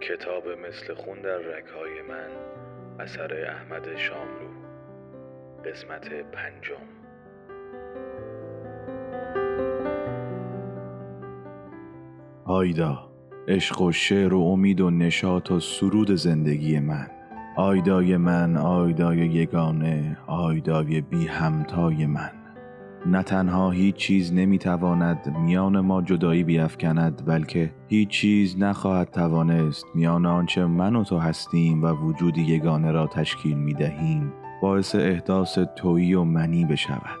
کتاب مثل خون در رگهای من اثر احمد شاملو. قسمت پنجم. آیدا عشق و شعر و امید و نشاط و سرود زندگی من. آیدای من آیدای یگانه آیدای بی همتای من. نه تنها هیچ چیز نمی‌تواند میان ما جدایی بیافکند بلکه هیچ چیز نخواهد توانست میان آنچه من و تو هستیم و وجودی یگانه را تشکیل می دهیم باعث احداث تویی و منی بشود.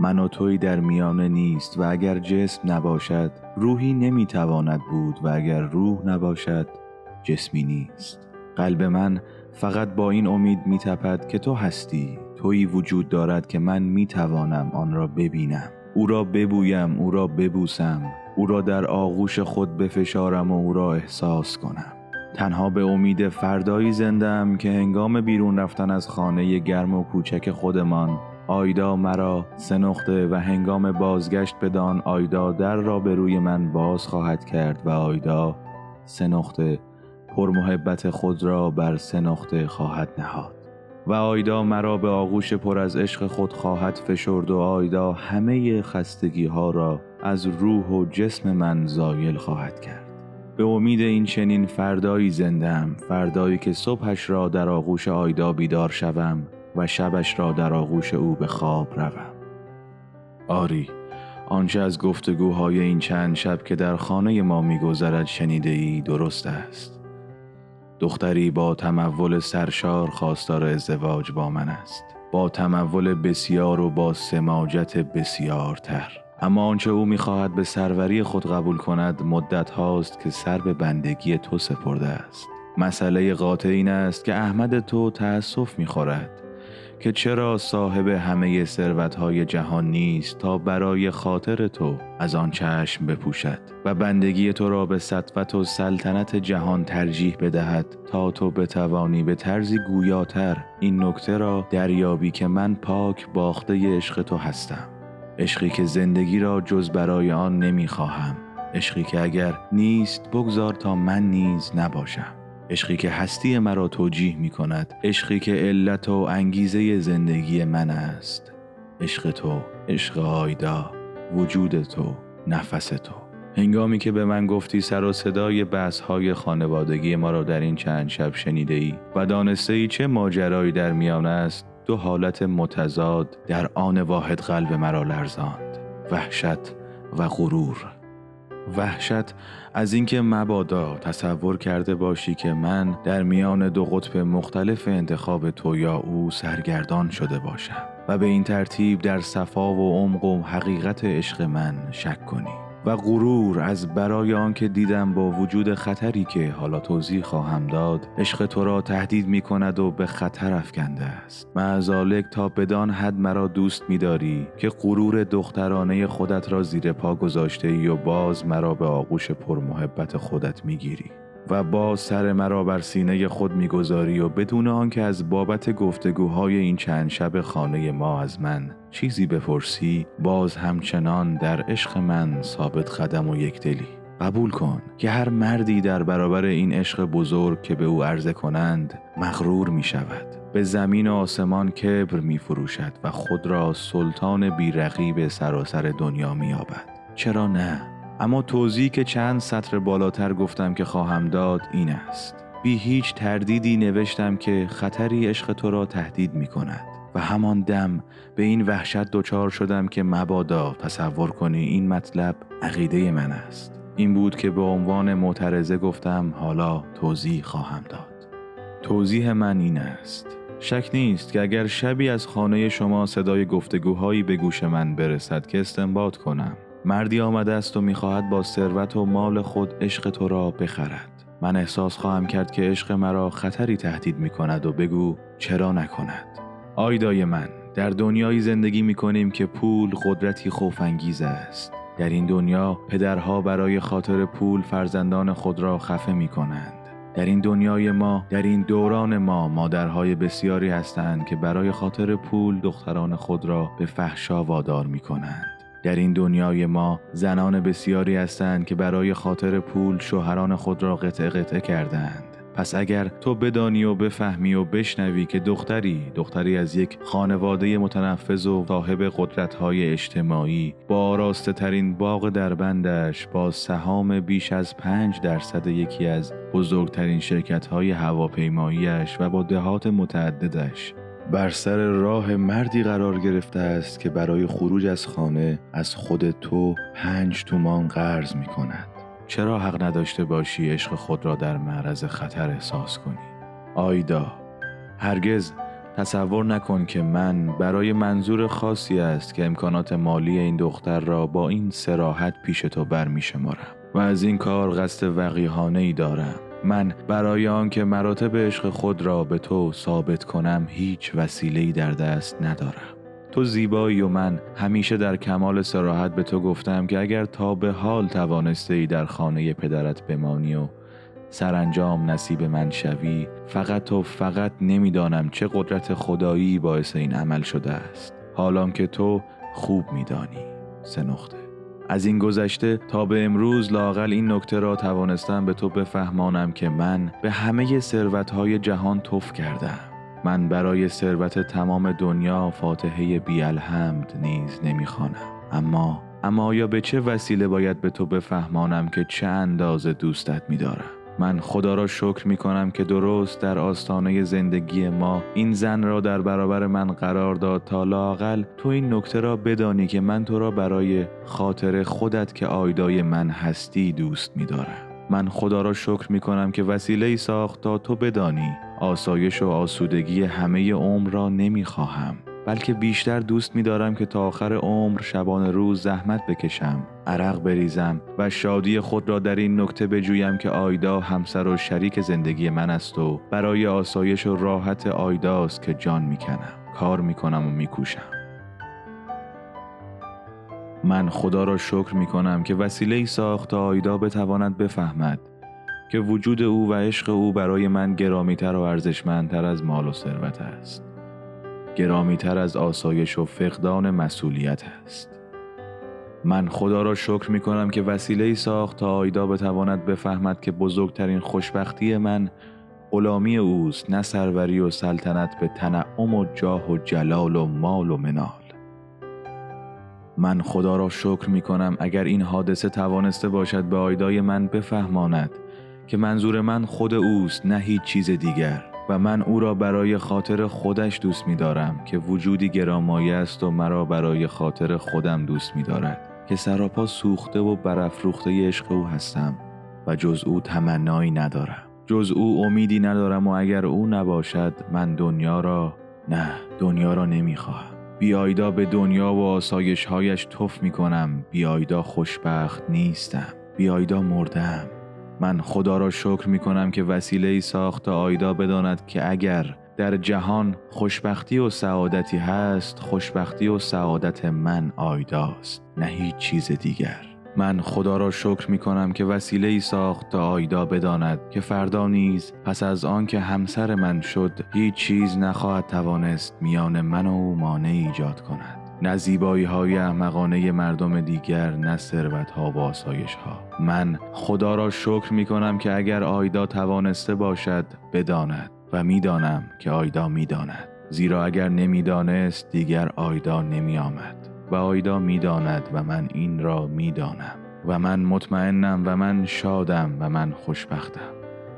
من و توی در میانه نیست و اگر جسم نباشد روحی نمی‌تواند بود و اگر روح نباشد جسمی نیست. قلب من فقط با این امید میتپد که تو هستی. تویی وجود دارد که من می‌توانم آن را ببینم. او را ببویم او را ببوسم. او را در آغوش خود بفشارم و او را احساس کنم. تنها به امید فردایی زندم که هنگام بیرون رفتن از خانه گرم و کوچک خودمان آیدا مرا سه و هنگام بازگشت بدان آیدا در را به روی من باز خواهد کرد و آیدا سه نقطه پرمحبت خود را بر سه نقطه خواهد نهاد. و آیدا مرا به آغوش پر از عشق خود خواهد فشرد و آیدا همه خستگی ها را از روح و جسم من زایل خواهد کرد. به امید این چنین فردایی زندم فردایی که صبحش را در آغوش آیدا بیدار شوم و شبش را در آغوش او به خواب روم. آری آنچه از گفتگوهای این چند شب که در خانه ما میگذرد شنیده ای درست است. دختری با تمول سرشار خواستار ازدواج با من است. با تمول بسیار و با سماجت بسیارتر. اما آنچه او می‌خواهد به سروری خود قبول کند مدت هاست که سر به بندگی تو سپرده است. مسئله قاطع این است که احمد تو تأسف می‌خورد. که چرا صاحب همه ثروتهای جهان نیست تا برای خاطر تو از آن چشم بپوشد و بندگی تو را به سطوت و سلطنت جهان ترجیح بدهد تا تو بتوانی به طرزی گویاتر این نکته را دریابی که من پاک باخته عشق تو هستم. عشقی که زندگی را جز برای آن نمی‌خواهم. عشقی که اگر نیست بگذار تا من نیز نباشم. عشقی که هستی مرا توجیه می کند عشقی که علت و انگیزه زندگی من است. عشق تو عشق آیدا وجود تو نفس تو. هنگامی که به من گفتی سر و صدای بحث های خانوادگی ما را در این چند شب شنیده ای و دانسته ای چه ماجرایی در میان است دو حالت متضاد در آن واحد قلب مرا لرزاند وحشت و غرور. وحشت از اینکه مبادا تصور کرده باشی که من در میان دو قطب مختلف انتخاب تو یا او سرگردان شده باشم. و به این ترتیب در صفا و عمق و حقیقت عشق من شک کنی. و غرور از برای آنکه دیدم با وجود خطری که حالا توضیح خواهم داد عشق تو را تهدید می کند و به خطر افکنده است. معذالک تا بدان حد مرا دوست می داری که غرور دخترانه خودت را زیر پا گذاشته ای و باز مرا به آغوش پرمحبت خودت می گیری. و با سر مرا بر سینه خود می‌گذاری و بدون آنکه از بابت گفتگوهای این چند شب خانه ما از من چیزی بپرسی باز همچنان در عشق من ثابت قدم و یک دلی. قبول کن که هر مردی در برابر این عشق بزرگ که به او عرضه کنند مغرور می شود به زمین و آسمان کبر می فروشد و خود را سلطان بیرقیب سراسر دنیا می چرا نه؟ اما توضیحی که چند سطر بالاتر گفتم که خواهم داد این است. بی هیچ تردیدی نوشتم که خطری عشق تو را تهدید می کند. و همان دم به این وحشت دچار شدم که مبادا تصور کنی این مطلب عقیده من است. این بود که به عنوان معترضه گفتم حالا توضیح خواهم داد. توضیح من این است. شک نیست که اگر شبی از خانه شما صدای گفتگوهایی به گوش من برسد که استنباط کنم. مردی آمده است و می‌خواهد با ثروت و مال خود عشق تو را بخرد. من احساس خواهم کرد که عشق مرا خطری تهدید می کند و بگو چرا نکند. آیدای من در دنیایی زندگی می کنیم که پول قدرتی خوفانگیز است. در این دنیا پدرها برای خاطر پول فرزندان خود را خفه می کنند در این دنیای ما در این دوران ما مادرهای بسیاری هستند که برای خاطر پول دختران خود را به فحشا وادار می کنند در این دنیای ما زنان بسیاری هستند که برای خاطر پول شوهران خود را قطع قطعه کردند. پس اگر تو بدانی و بفهمی و بشنوی که دختری دختری از یک خانواده متنفذ و صاحب قدرت‌های اجتماعی با آراسته ترین باغ دربندش با سهام بیش از پنج درصد یکی از بزرگترین شرکت‌های هواپیماییش و با دهات متعددش بر سر راه مردی قرار گرفته است که برای خروج از خانه از خود تو پنج تومان قرض می کند. چرا حق نداشته باشی عشق خود را در معرض خطر احساس کنی؟ آیدا هرگز تصور نکن که من برای منظور خاصی است که امکانات مالی این دختر را با این سراحت پیش تو برمی شمارم و از این کار قصد وقیحانه ای دارم من برای آنکه مراتب عشق خود را به تو ثابت کنم هیچ وسیله‌ای در دست ندارم. تو زیبایی و من همیشه در کمال سراحت به تو گفتم که اگر تا به حال توانسته ای در خانه پدرت بمانی و سرانجام نصیب من شوی فقط تو فقط نمی‌دانم چه قدرت خدایی باعث این عمل شده است. حالان که تو خوب میدانی سه نقطه از این گذشته تا به امروز لاقل این نکته را توانستم به تو بفهمانم که من به همه ثروتهای جهان توف کردم. من برای ثروت تمام دنیا فاتحه بی الحمد نیز نمی‌خوانم. اما اما آیا به چه وسیله باید به تو بفهمانم که چه اندازه دوستت میدارم؟ من خدا را شکر می کنم که درست در آستانه زندگی ما این زن را در برابر من قرار داد تا لاقل تو این نکته را بدانی که من تو را برای خاطر خودت که آیدای من هستی دوست می دارم. من خدا را شکر می کنم که وسیله ساخت تا تو بدانی آسایش و آسودگی همه عمر را نمی خواهم بلکه بیشتر دوست می دارم که تا آخر عمر شبان روز زحمت بکشم عرق بریزم و شادی خود را در این نکته بجویم که آیدا همسر و شریک زندگی من است و برای آسایش و راحت آیداست که جان می کنم کار می کنم و می کوشم من خدا را شکر می کنم که وسیله ای ساخت تا آیدا بتواند بفهمد که وجود او و عشق او برای من گرامیتر و ارزشمندتر از مال و ثروت است. گرامیتر از آسایش و فقدان مسئولیت است. من خدا را شکر می کنم که وسیله ای ساخت تا آیدا بتواند بفهمد که بزرگترین خوشبختی من غلامی اوست نه سروری و سلطنت به تنعم و جاه و جلال و مال و منال. من خدا را شکر می کنم اگر این حادثه توانسته باشد به آیدای من بفهماند که منظور من خود اوست نه هیچ چیز دیگر. و من او را برای خاطر خودش دوست می دارم که وجودی گرامایه است و مرا برای خاطر خودم دوست می دارد که سراپا سوخته و برافروخته عشق او هستم و جز او تمنایی ندارم. جز او امیدی ندارم و اگر او نباشد من دنیا را نه دنیا را نمی‌خواهم. بیایدا به دنیا و آسایشهایش توف می کنم بیایدا خوشبخت نیستم. بیایدا مردم. من خدا را شکر می کنم که وسیله ای ساخت آیدا بداند که اگر در جهان خوشبختی و سعادتی هست خوشبختی و سعادت من آیداست نه هیچ چیز دیگر. من خدا را شکر می کنم که وسیله ای ساخت تا آیدا بداند که فردا نیز پس از آن که همسر من شد هیچ چیز نخواهد توانست میان من و او مانع ایجاد کند. نه زیبایی های احمقانه مردم دیگر نه ثروت ها و آسایش ها من خدا را شکر می کنم که اگر آیدا توانسته باشد بداند و می‌دانم که آیدا می‌داند. زیرا اگر نمی‌دانست دیگر آیدا نمی آمد و آیدا می‌داند و من این را می‌دانم. و من مطمئنم و من شادم و من خوشبختم.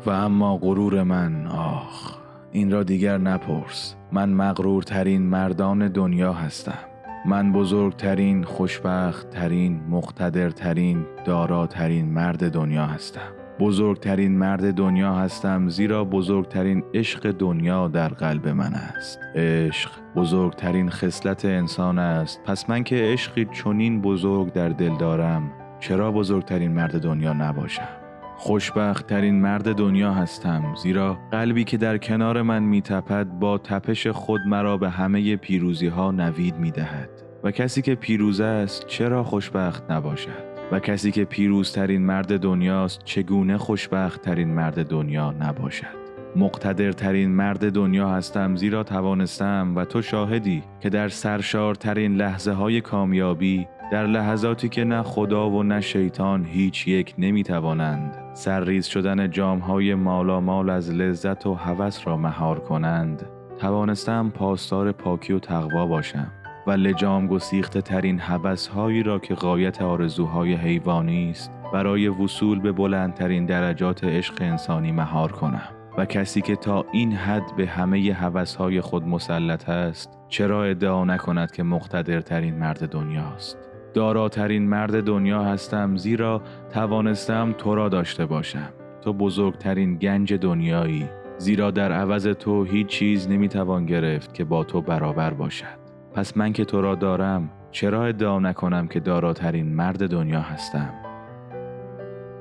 و اما غرور من آخ این را دیگر نپرس. من مغرورترین مردان دنیا هستم. من بزرگترین خوشبختترین مقتدرترین داراترین مرد دنیا هستم. بزرگترین مرد دنیا هستم زیرا بزرگترین عشق دنیا در قلب من است. عشق بزرگترین خصلت انسان است. پس من که عشقی چنین بزرگ در دل دارم چرا بزرگترین مرد دنیا نباشم؟ خوشبخت ترین مرد دنیا هستم زیرا قلبی که در کنار من میتپد با تپش خود مرا به همه پیروزی ها نوید می‌دهد. و کسی که پیروز است چرا خوشبخت نباشد؟ و کسی که پیروزترین مرد دنیاست چگونه خوشبخت ترین مرد دنیا نباشد؟ مقتدرترین مرد دنیا هستم زیرا توانستم و تو شاهدی که در سرشارترین لحظه های کامیابی در لحظاتی که نه خدا و نه شیطان هیچ یک نمی‌توانند سرریز شدن جامهای مالامال از لذت و هوس را مهار کنند توانستم پاسدار پاکی و تقوا باشم و لجام گسیخته ترین هایی را که غایت آرزوهای حیوانی است برای وصول به بلندترین درجات عشق انسانی مهار کنم. و کسی که تا این حد به همه حوث های خود مسلط است چرا ادعا نکند که مقتدرترین مرد دنیاست؟ داراترین مرد دنیا هستم زیرا توانستم تو را داشته باشم. تو بزرگترین گنج دنیایی زیرا در عوض تو هیچ چیز نمی‌توان گرفت که با تو برابر باشد. پس من که تو را دارم چرا ادعا نکنم که داراترین مرد دنیا هستم؟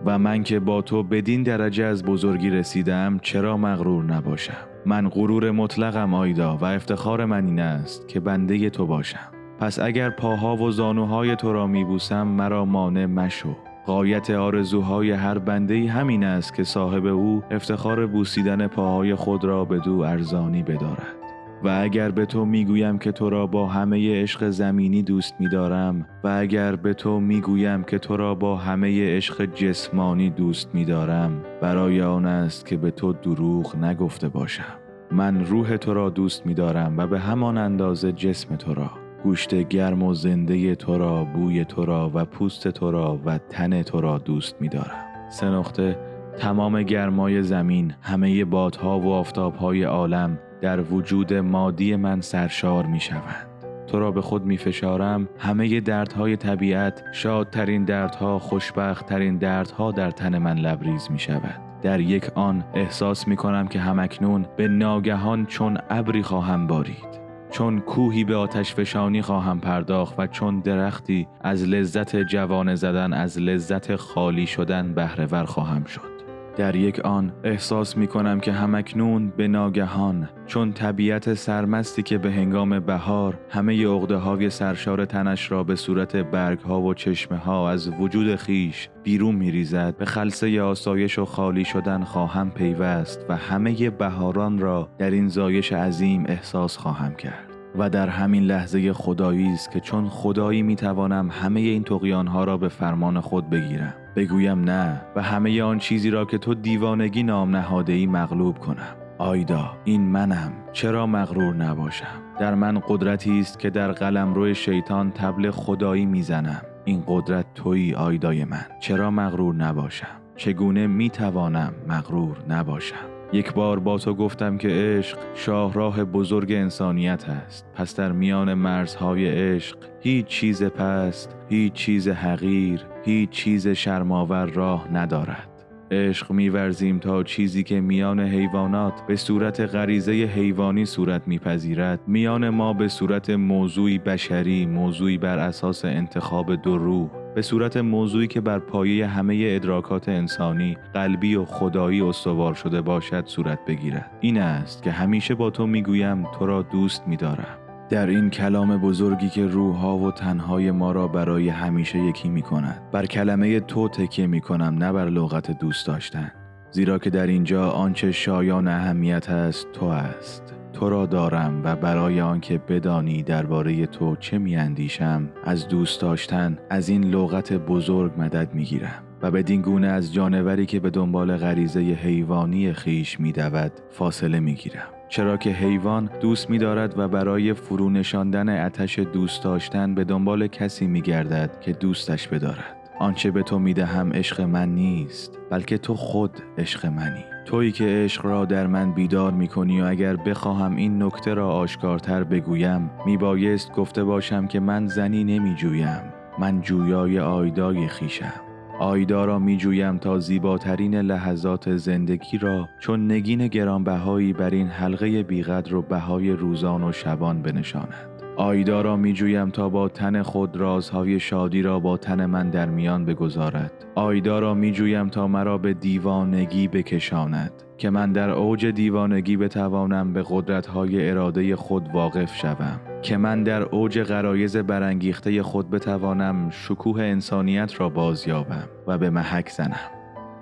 و من که با تو بدین درجه از بزرگی رسیدم چرا مغرور نباشم؟ من غرور مطلقم آیدا و افتخار من این است که بنده تو باشم. پس اگر پاها و زانوهای تو را میبوسم مرا مانع مشو. قایت آرزوهای هر بنده همین است که صاحب او افتخار بوسیدن پاهای خود را به دو ارزانی بدارد. و اگر به تو می‌گویم که تو را با همه عشق زمینی دوست میدارم و اگر به تو می‌گویم که تو را با همه عشق جسمانی دوست میدارم برای آن است که به تو دروغ نگفته باشم. من روح تو را دوست میدارم و به همان اندازه جسم تو را. گوشت گرم و زنده تو را بوی تو را و پوست تو را و تن تو را دوست میدارم. سه نقطه تمام گرمای زمین همه بادها و آفتابهای عالم در وجود مادی من سرشار می شوند. تو را به خود می فشارم همه دردهای طبیعت شادترین دردها خوشبختترین دردها در تن من لبریز می شود در یک آن احساس می کنم که همکنون به ناگهان چون ابری خواهم بارید. چون کوهی به آتش فشانی خواهم پرداخت و چون درختی از لذت جوان زدن از لذت خالی شدن بهرهور خواهم شد. در یک آن احساس می کنم که همکنون به ناگهان چون طبیعت سرمستی که به هنگام بهار همه اغده های سرشار تنش را به صورت برگ ها و چشمه ها از وجود خیش بیرون می ریزد به خلصه آسایش و خالی شدن خواهم پیوست و همه بهاران را در این زایش عظیم احساس خواهم کرد. و در همین لحظه خدایی است که چون خدایی می توانم همه این تقیان را به فرمان خود بگیرم. بگویم نه و همه آن چیزی را که تو دیوانگی نام نهاده ای مغلوب کنم. آیدا این منم چرا مغرور نباشم؟ در من قدرتی است که در قلم روی شیطان تبل خدایی می‌زنم. این قدرت تویی آیدای من. چرا مغرور نباشم؟ چگونه می‌توانم مغرور نباشم؟ یک بار با تو گفتم که عشق شاهراه بزرگ انسانیت است. پس در میان مرزهای عشق هیچ چیز پست هیچ چیز حقیر هیچ چیز شرماور راه ندارد. عشق میورزیم تا چیزی که میان حیوانات به صورت غریزه حیوانی صورت میپذیرد. میان ما به صورت موضوعی بشری موضوعی بر اساس انتخاب دو روح به صورت موضوعی که بر پایه همه ادراکات انسانی قلبی و خدایی استوار شده باشد صورت بگیرد. این است که همیشه با تو می‌گویم تو را دوست میدارم. در این کلام بزرگی که روحها و تنهای ما را برای همیشه یکی می کند بر کلمه تو تکیه می کنم نه بر لغت دوست داشتن. زیرا که در اینجا آنچه شایان اهمیت است تو است. تو را دارم و برای آنکه بدانی درباره تو چه میاندیشم از دوست داشتن از این لغت بزرگ مدد می‌گیرم. و بدین گونه از جانوری که به دنبال غریزه حیوانی خیش میدود فاصله می‌گیرم. چرا که حیوان دوست می دارد و برای فرو نشاندن اتش دوست داشتن به دنبال کسی می گردد که دوستش بدارد. آنچه به تو می دهم عشق من نیست بلکه تو خود عشق منی. تویی که عشق را در من بیدار می کنی و اگر بخواهم این نکته را آشکارتر بگویم می بایست گفته باشم که من زنی نمی جویم من جویای آیدای خیشم آیدا را می جویم تا زیباترین لحظات زندگی را چون نگین گرانبهایی بر این حلقه بیقدر و بهای روزان و شبان بنشاند. آیدا را می جویم تا با تن خود رازهای شادی را با تن من در میان بگذارد. آیدا را می جویم تا مرا به دیوانگی بکشاند. که من در اوج دیوانگی بتوانم به قدرتهای اراده خود واقف شوم که من در اوج غرایز برانگیخته خود بتوانم شکوه انسانیت را بازیابم و به محک زنم.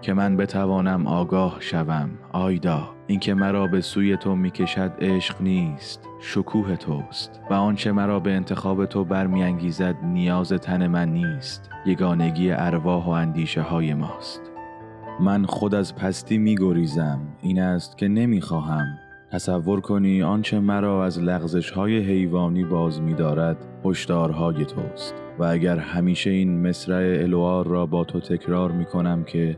که من بتوانم آگاه شوم آیدا اینکه مرا به سوی تو می‌کشد عشق نیست شکوه توست و آنچه مرا به انتخاب تو برمیانگیزد نیاز تن من نیست یگانگی ارواح و اندیشه های ماست. من خود از پستی می گریزم این است که نمی خواهم تصور کنی آنچه مرا از لغزش های حیوانی باز می دارد هشدارهای توست. و اگر همیشه این مصرع الوار را با تو تکرار می کنم که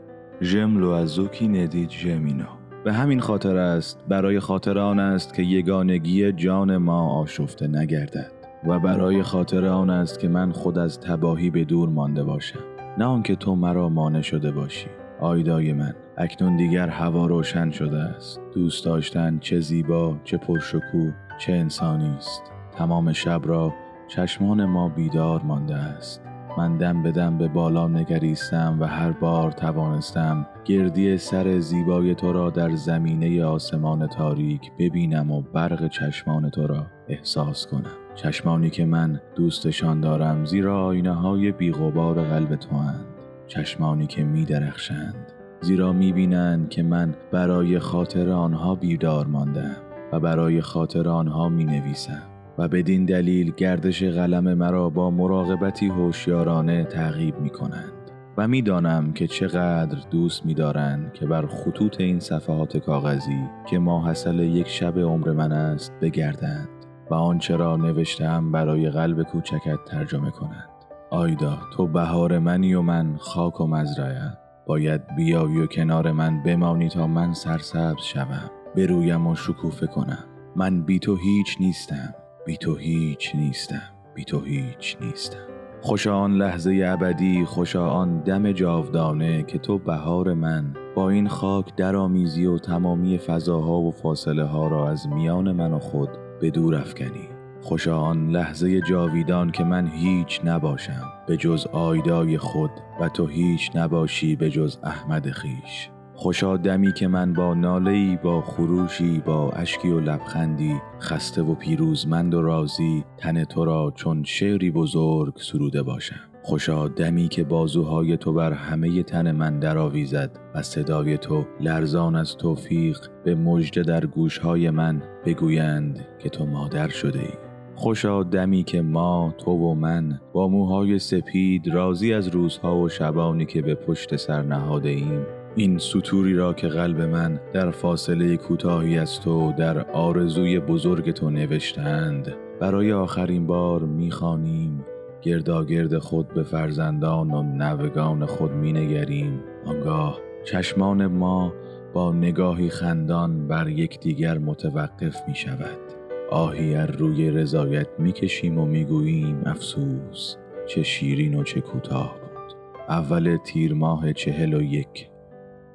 از زوکی ندید ژمینو. به همین خاطر است برای خاطر آن است که یگانگی جان ما آشفته نگردد. و برای خاطر آن است که من خود از تباهی به دور مانده باشم. نه آنکه تو مرا مانع شده باشی. آیدای من. اکنون دیگر هوا روشن شده است. دوست داشتن چه زیبا چه پرشکوه چه انسانی است. تمام شب را چشمان ما بیدار مانده است. من دم به دم به بالا نگریستم و هر بار توانستم گردی سر زیبای تو را در زمینه آسمان تاریک ببینم و برق چشمان تو را احساس کنم. چشمانی که من دوستشان دارم زیرا آینه های بیغبار قلب تو هند. چشمانی که می درخشند زیرا می بینند که من برای خاطر آنها بیدار ماندم و برای خاطر آنها می نویسم و بدین دلیل گردش قلم مرا با مراقبتی هوشیارانه تعقیب می کنند و می‌دانم که چقدر دوست می دارند که بر خطوط این صفحات کاغذی که ماحصل یک شب عمر من است بگردند و آنچه را نوشتم برای قلب کوچکت ترجمه کنند. آیدا تو بهار منی و من خاک و مزرعه. باید بیایی و کنار من بمانی تا من سرسبز شوم. برویم و شکوفه کنم. من بی تو هیچ نیستم. بی تو هیچ نیستم. بی تو هیچ نیستم. خوشا آن لحظه ابدی خوشا آن دم جاودانه که تو بهار من با این خاک درآمیزی و تمامی فضاها و فاصله ها را از میان من و خود به دور افکنی. خوشا آن لحظه جاویدان که من هیچ نباشم به جز آیدای خود و تو هیچ نباشی به جز احمد خیش. خوشا دمی که من با نالهی با خروشی با اشکی و لبخندی خسته و پیروزمند و راضی تن تو را چون شعری بزرگ سروده باشم. خوشا دمی که بازوهای تو بر همه تن من درآویزد و صدای تو لرزان از توفیق به مژده در گوشهای من بگویند که تو مادر شده ای خوشا دمی که ما تو و من با موهای سپید راضی از روزها و شبانی که به پشت سر نهاده ایم. این سطوری را که قلب من در فاصله کوتاهی از تو در آرزوی بزرگ تو نوشتند برای آخرین بار می‌خوانیم. گرداگرد خود به فرزندان و نوگان خود مینگریم. آنگاه چشمان ما با نگاهی خندان بر یکدیگر متوقف می شود آهی از روی رضایت می‌کشیم و می‌گوییم افسوس چه شیرین و چه کوتاه. بود اول تیر ماه چهل و یک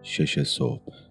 شش صبح.